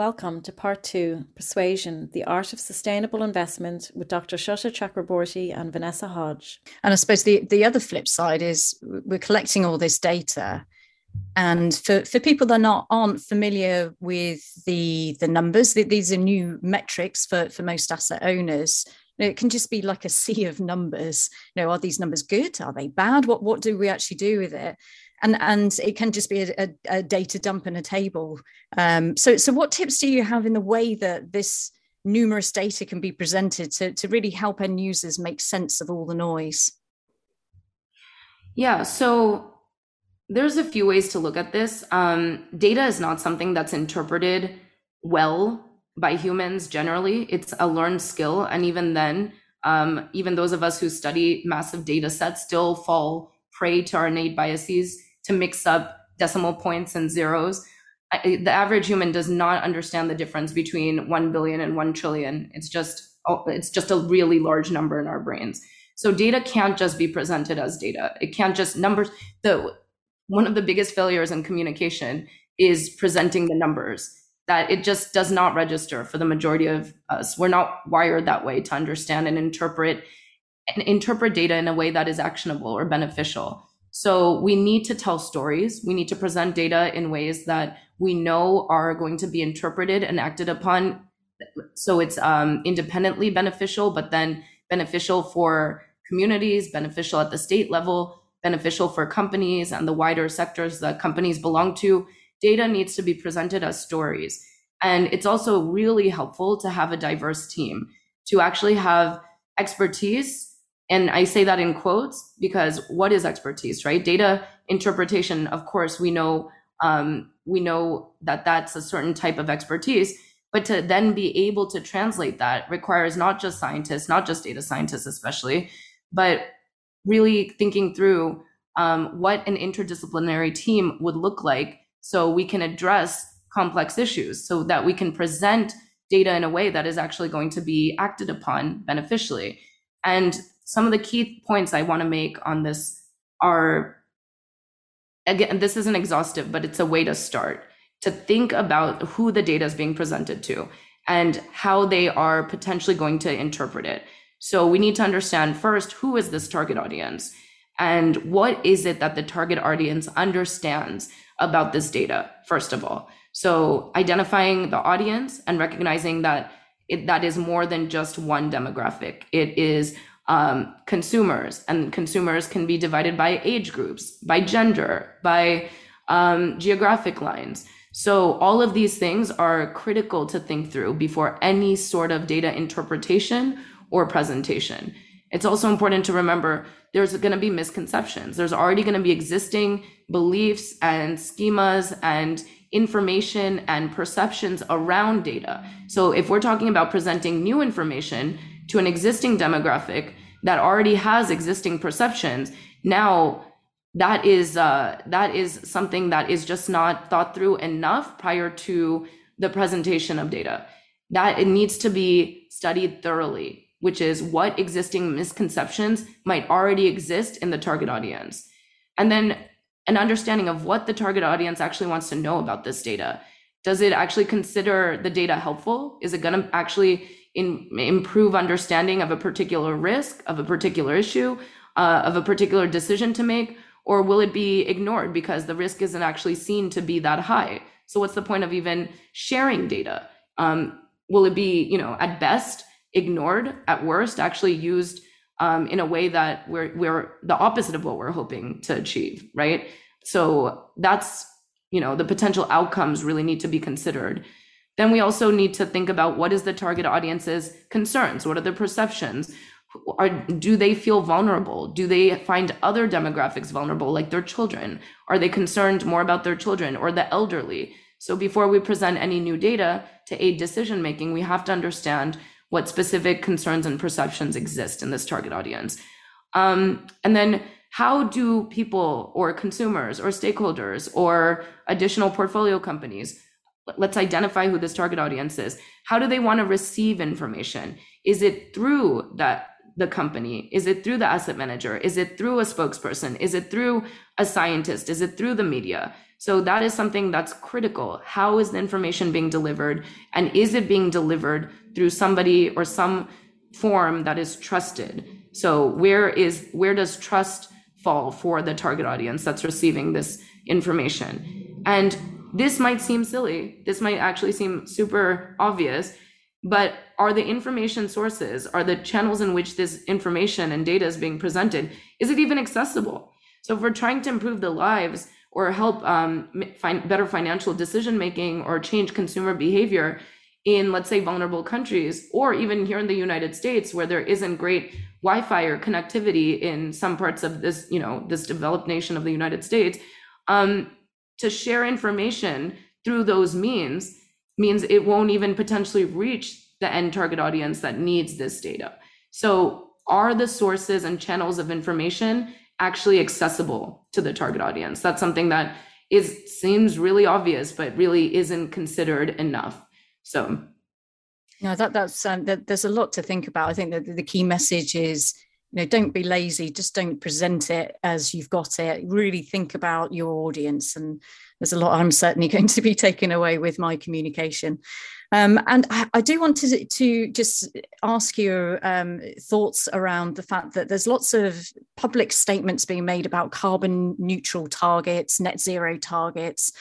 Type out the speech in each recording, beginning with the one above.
welcome to part two Persuasion, the Art of Sustainable Investment with Dr. Shota Chakraborty and Vanessa Hodge. And I suppose the, the other flip side is we're collecting all this data. And for, for people that not, aren't familiar with the, the numbers, these are new metrics for, for most asset owners. it can just be like a sea of numbers. You know, are these numbers good? Are they bad? What, what do we actually do with it? And and it can just be a, a, data dump in a table. Um, so so what tips do you have in the way that this numerous data can be presented to to really help end users make sense of all the noise? Yeah, so there's a few ways to look at this. Um, data is not something that's interpreted well by humans generally. It's a learned skill, and even then, um, even those of us who study massive data sets still fall prey to our innate biases to mix up decimal points and zeros. I, the average human does not understand the difference between 1 billion and 1 trillion. It's just oh, it's just a really large number in our brains. So data can't just be presented as data. It can't just numbers. The one of the biggest failures in communication is presenting the numbers that it just does not register for the majority of us. We're not wired that way to understand and interpret and interpret data in a way that is actionable or beneficial. So we need to tell stories. We need to present data in ways that we know are going to be interpreted and acted upon. So it's um, independently beneficial, but then beneficial for communities, beneficial at the state level, beneficial for companies and the wider sectors that companies belong to. Data needs to be presented as stories. And it's also really helpful to have a diverse team, to actually have expertise and I say that in quotes because what is expertise, right? Data interpretation, of course, we know um, we know that that's a certain type of expertise, but to then be able to translate that requires not just scientists, not just data scientists, especially, but really thinking through um, what an interdisciplinary team would look like so we can address complex issues so that we can present data in a way that is actually going to be acted upon beneficially. And some of the key points I want to make on this are again, this isn't exhaustive, but it's a way to start to think about who the data is being presented to and how they are potentially going to interpret it. So we need to understand first who is this target audience and what is it that the target audience understands about this data, first of all. So identifying the audience and recognizing that it, that is more than just one demographic. It is um, consumers, and consumers can be divided by age groups, by gender, by um, geographic lines. So all of these things are critical to think through before any sort of data interpretation or presentation. It's also important to remember there's going to be misconceptions. There's already going to be existing beliefs and schemas and information and perceptions around data. So if we're talking about presenting new information to an existing demographic, that already has existing perceptions. Now that is uh, that is something that is just not thought through enough prior to the presentation of data. That it needs to be studied thoroughly which is what existing misconceptions might already exist in the target audience. And then an understanding of what the target audience actually wants to know about this data. Does it actually consider the data helpful? Is it going to actually in, improve understanding of a particular risk, of a particular issue, uh, of a particular decision to make, or will it be ignored because the risk isn't actually seen to be that high? So what's the point of even sharing data? Um, will it be, you know, at best ignored, at worst actually used um, in a way that we're we're the opposite of what we're hoping to achieve, right? So that's you know the potential outcomes really need to be considered then we also need to think about what is the target audience's concerns? What are their perceptions? Are, do they feel vulnerable? Do they find other demographics vulnerable, like their children? Are they concerned more about their children or the elderly? So before we present any new data to aid decision making, we have to understand what specific concerns and perceptions exist in this target audience. Um, and then how do people or consumers or stakeholders or additional portfolio companies let's identify who this target audience is how do they want to receive information is it through that the company is it through the asset manager is it through a spokesperson is it through a scientist is it through the media So that is something that's critical. How is the information being delivered? And is it being delivered through somebody or some form that is trusted? So where is where does trust fall for the target audience that's receiving this information? And this might seem silly. This might actually seem super obvious, but are the information sources, are the channels in which this information and data is being presented, is it even accessible? So if we're trying to improve the lives or help um, find better financial decision making or change consumer behavior in, let's say, vulnerable countries, or even here in the United States, where there isn't great Wi-Fi or connectivity in some parts of this, you know, this developed nation of the United States, um, to share information through those means means it won't even potentially reach the end target audience that needs this data. So, are the sources and channels of information actually accessible to the target audience? That's something that is seems really obvious, but really isn't considered enough. So, no, that that's um, that, there's a lot to think about. I think that the key message is you know don't be lazy just don't present it as you've got it. Really think about your audience and there's a lot i'm certainly going to be taking away with my communication. Um, and I, I, do want to, to just ask your um, thoughts around the fact that there's lots of public statements being made about carbon neutral targets net zero targets.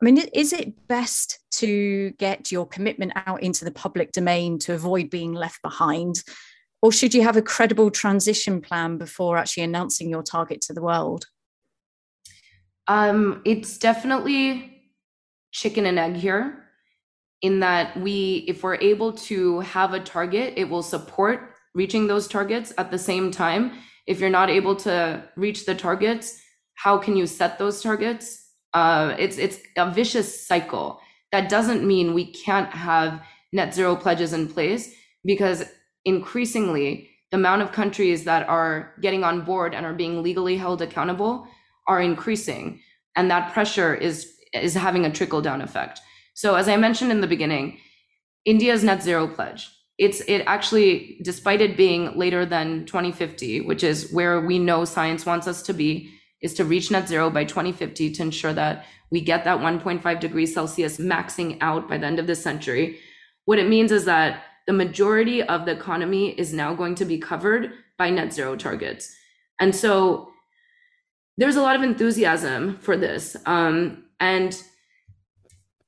I mean, is it best to get your commitment out into the public domain to avoid being left behind? Or should you have a credible transition plan before actually announcing your target to the world? Um, it's definitely chicken and egg here in that we if we're able to have a target it will support reaching those targets at the same time. If you're not able to reach the targets how can you set those targets? Uh, it's it's a vicious cycle. That doesn't mean we can't have net zero pledges in place because increasingly the amount of countries that are getting on board and are being legally held accountable are increasing. And that pressure is is having a trickle down effect. So as i mentioned in the beginning india's net zero pledge it's it actually despite it being later than 2050 which is where we know science wants us to be is to reach net zero by 2050 to ensure that we get that 1.5 degrees celsius maxing out by the end of this century. What it means is that the majority of the economy is now going to be covered by net zero targets. And so there's a lot of enthusiasm for this. Um, and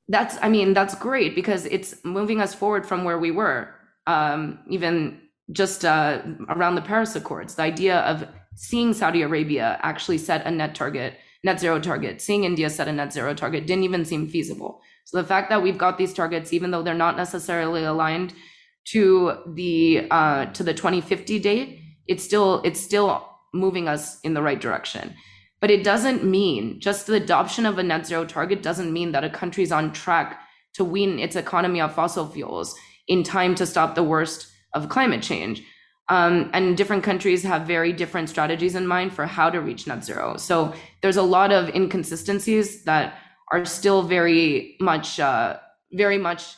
that's, I mean, that's great because it's moving us forward from where we were, um, even just uh, around the Paris Accords. The idea of seeing Saudi Arabia actually set a net target, net zero target, seeing India set a net zero target didn't even seem feasible. So the fact that we've got these targets, even though they're not necessarily aligned to the uh, to the 2050 date, it's still it's still moving us in the right direction. But it doesn't mean just the adoption of a net zero target doesn't mean that a country is on track to wean its economy off fossil fuels in time to stop the worst of climate change. Um, and different countries have very different strategies in mind for how to reach net zero. So there's a lot of inconsistencies that are still very much, uh, very much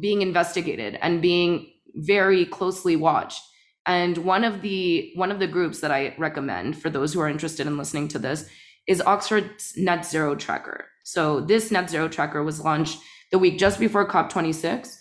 being investigated and being very closely watched. And one of the one of the groups that I recommend for those who are interested in listening to this is Oxford's Net Zero Tracker. So this Net Zero Tracker was launched the week just before COP26,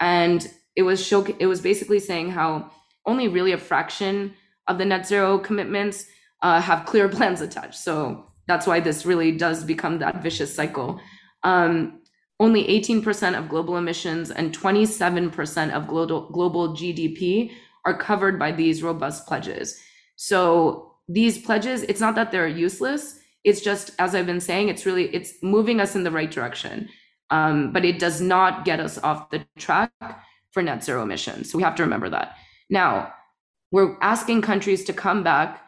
and it was show it was basically saying how only really a fraction of the net zero commitments uh, have clear plans attached. So that's why this really does become that vicious cycle. Um, only 18% of global emissions and 27% of global, global GDP are covered by these robust pledges. So these pledges, it's not that they're useless. It's just, as I've been saying, it's really, it's moving us in the right direction. Um, but it does not get us off the track for net zero emissions. So we have to remember that. Now, we're asking countries to come back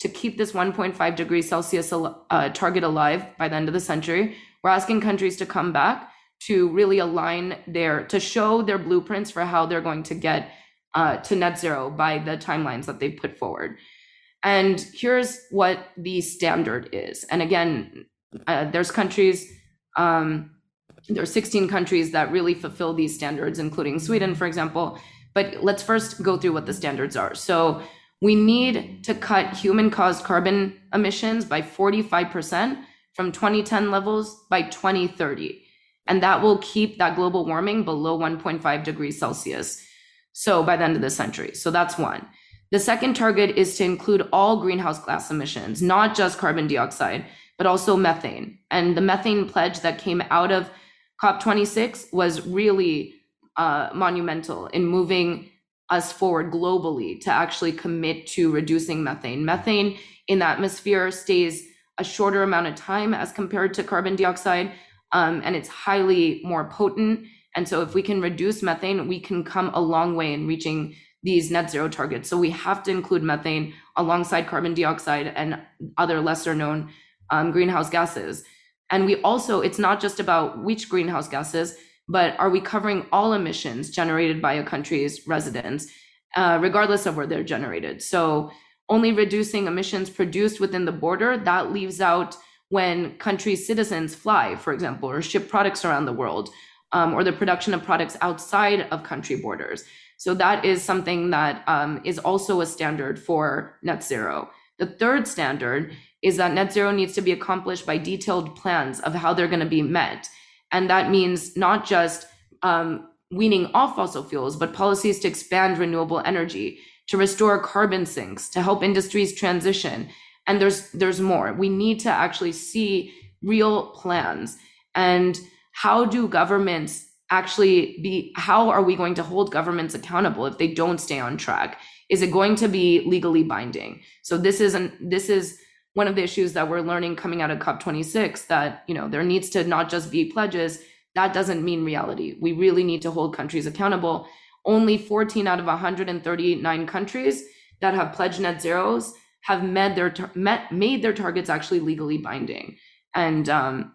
to keep this 1.5 degrees Celsius uh, target alive by the end of the century. We're asking countries to come back to really align their to show their blueprints for how they're going to get uh, to net zero by the timelines that they've put forward. And here's what the standard is. And again, uh, there's countries, um, there are 16 countries that really fulfill these standards, including Sweden, for example. But let's first go through what the standards are. So we need to cut human caused carbon emissions by 45% from 2010 levels by 2030. And that will keep that global warming below 1.5 degrees Celsius. So by the end of the century. So that's one. The second target is to include all greenhouse gas emissions, not just carbon dioxide, but also methane. And the methane pledge that came out of COP26 was really uh, monumental in moving us forward globally to actually commit to reducing methane. Methane in the atmosphere stays a shorter amount of time as compared to carbon dioxide, um, and it's highly more potent. And so, if we can reduce methane, we can come a long way in reaching these net zero targets. So, we have to include methane alongside carbon dioxide and other lesser known um, greenhouse gases. And we also, it's not just about which greenhouse gases, but are we covering all emissions generated by a country's residents, uh, regardless of where they're generated? So only reducing emissions produced within the border, that leaves out when countries' citizens fly, for example, or ship products around the world, um, or the production of products outside of country borders. So that is something that um, is also a standard for net zero. The third standard is that net zero needs to be accomplished by detailed plans of how they're going to be met. And that means not just um, weaning off fossil fuels, but policies to expand renewable energy, to restore carbon sinks, to help industries transition. And there's there's more. We need to actually see real plans. And how do governments actually be how are we going to hold governments accountable if they don't stay on track? Is it going to be legally binding? So this isn't this is one of the issues that we're learning coming out of COP26 that, you know, there needs to not just be pledges. That doesn't mean reality. We really need to hold countries accountable. Only 14 out of 139 countries that have pledged net zeros have met their met made their targets actually legally binding. And um,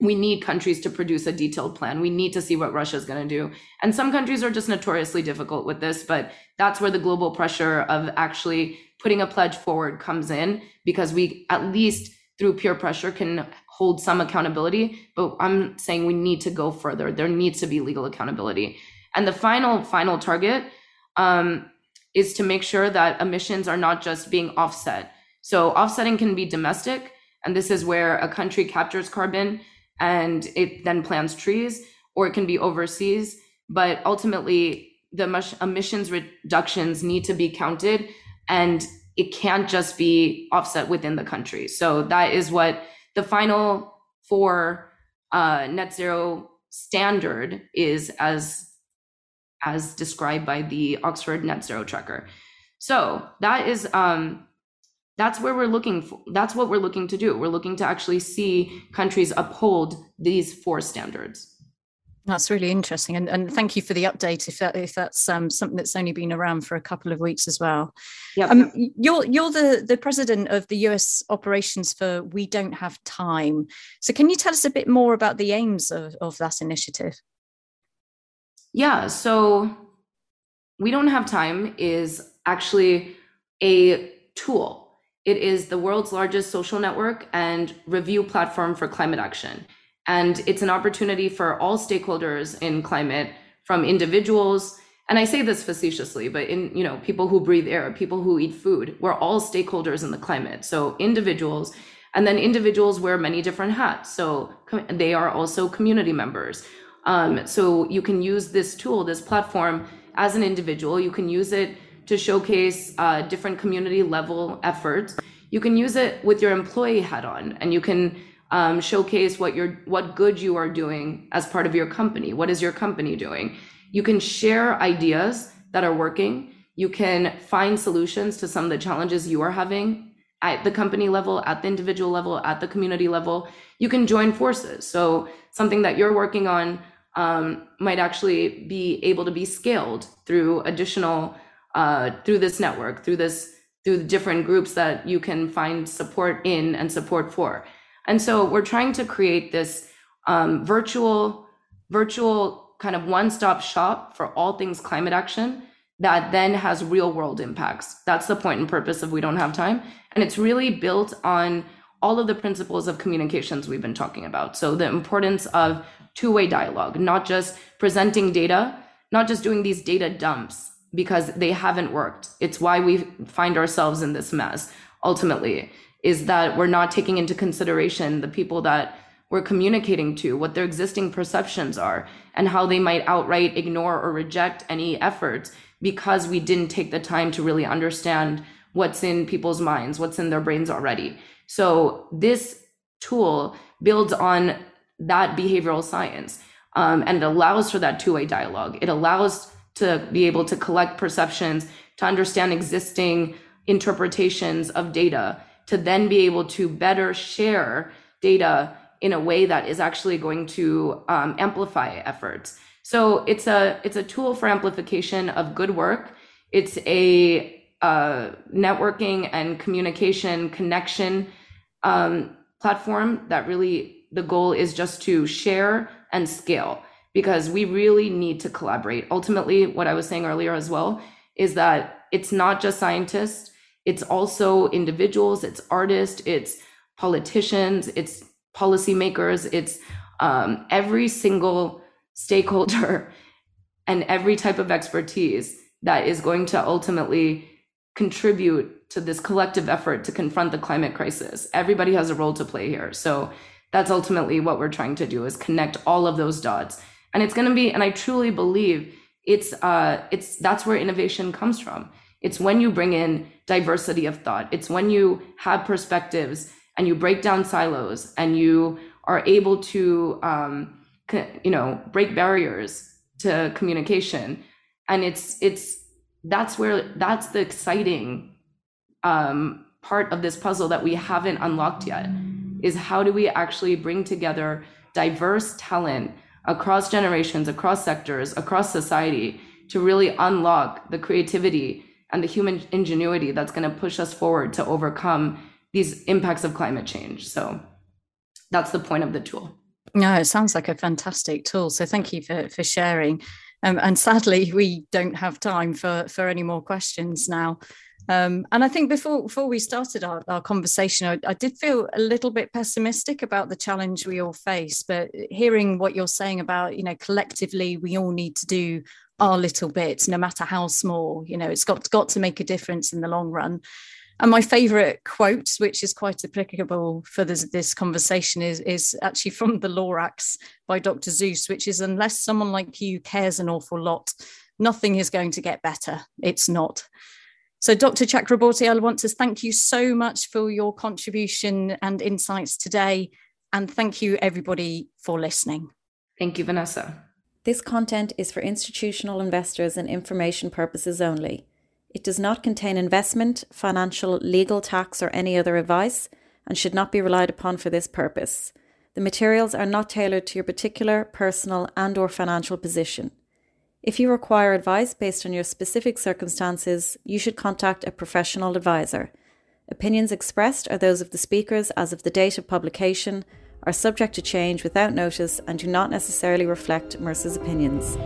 we need countries to produce a detailed plan. We need to see what Russia is going to do. And some countries are just notoriously difficult with this, but that's where the global pressure of actually putting a pledge forward comes in because we at least through peer pressure can hold some accountability but i'm saying we need to go further there needs to be legal accountability and the final final target um, is to make sure that emissions are not just being offset so offsetting can be domestic and this is where a country captures carbon and it then plants trees or it can be overseas but ultimately the emissions reductions need to be counted and it can't just be offset within the country. So that is what the final four uh, net zero standard is as as described by the Oxford Net Zero Tracker. So that is um, that's where we're looking for. That's what we're looking to do. We're looking to actually see countries uphold these four standards. That's really interesting, and, and thank you for the update. If that if that's um, something that's only been around for a couple of weeks as well. Yeah. Um, you're you're the the president of the US operations for We Don't Have Time. So can you tell us a bit more about the aims of, of that initiative? Yeah. So We Don't Have Time is actually a tool. It is the world's largest social network and review platform for climate action. And it's an opportunity for all stakeholders in climate, from individuals, and I say this facetiously, but in you know, people who breathe air, people who eat food, we're all stakeholders in the climate. So individuals, and then individuals wear many different hats. So they are also community members. Um, so you can use this tool, this platform, as an individual. You can use it to showcase uh, different community level efforts. You can use it with your employee hat on, and you can um, showcase what you're what good you are doing as part of your company. What is your company doing? You can share ideas that are working. You can find solutions to some of the challenges you are having at the company level at the individual level at the community level. You can join forces. So something that you're working on um, might actually be able to be scaled through additional uh, through this network through this through the different groups that you can find support in and support for and so we're trying to create this um, virtual, virtual kind of one-stop shop for all things climate action that then has real world impacts. That's the point and purpose of We Don't Have Time. And it's really built on all of the principles of communications we've been talking about. So the importance of two-way dialogue, not just presenting data, not just doing these data dumps because they haven't worked. It's why we find ourselves in this mess ultimately is that we're not taking into consideration the people that we're communicating to, what their existing perceptions are, and how they might outright ignore or reject any efforts because we didn't take the time to really understand what's in people's minds, what's in their brains already. So this tool builds on that behavioral science um, and it allows for that two-way dialogue. It allows to be able to collect perceptions, to understand existing interpretations of data, to then be able to better share data in a way that is actually going to um, amplify efforts. So it's a it's a tool for amplification of good work. It's a uh, networking and communication connection um, platform that really the goal is just to share and scale because we really need to collaborate. Ultimately, what I was saying earlier as well is that it's not just scientists, it's also individuals, it's artists, it's politicians, it's policymakers, it's um, every single stakeholder and every type of expertise that is going to ultimately contribute to this collective effort to confront the climate crisis. Everybody has a role to play here. So that's ultimately what we're trying to do is connect all of those dots. And it's going to be and I truly believe it's uh it's that's where innovation comes from. It's when you bring in diversity of thought. It's when you have perspectives and you break down silos and you are able to um, you know break barriers to communication and it's it's that's where that's the exciting um, part of this puzzle that we haven't unlocked yet is how do we actually bring together diverse talent across generations across sectors across society to really unlock the creativity and the human ingenuity that's going to push us forward to overcome these impacts of climate change. So that's the point of the tool. No, it sounds like a fantastic tool. So thank you for, for sharing. Um, and sadly, we don't have time for, for any more questions now. Um, and I think before before we started our, our conversation, I, I, did feel a little bit pessimistic about the challenge we all face. But hearing what you're saying about, you know, collectively, we all need to do our little bit, no matter how small. You know, it's got got to make a difference in the long run. And my favorite quote, which is quite applicable for this, this conversation, is, is actually from the Lorax by Dr. Seuss, which is unless someone like you cares an awful lot, nothing is going to get better. It's not. So, Dr. Chakraborty, I want to thank you so much for your contribution and insights today. And thank you, everybody, for listening. Thank you, Vanessa. This content is for institutional investors and information purposes only. It does not contain investment, financial, legal, tax, or any other advice and should not be relied upon for this purpose. The materials are not tailored to your particular personal and or financial position. If you require advice based on your specific circumstances, you should contact a professional advisor. Opinions expressed are those of the speakers as of the date of publication, are subject to change without notice, and do not necessarily reflect Mercer's opinions.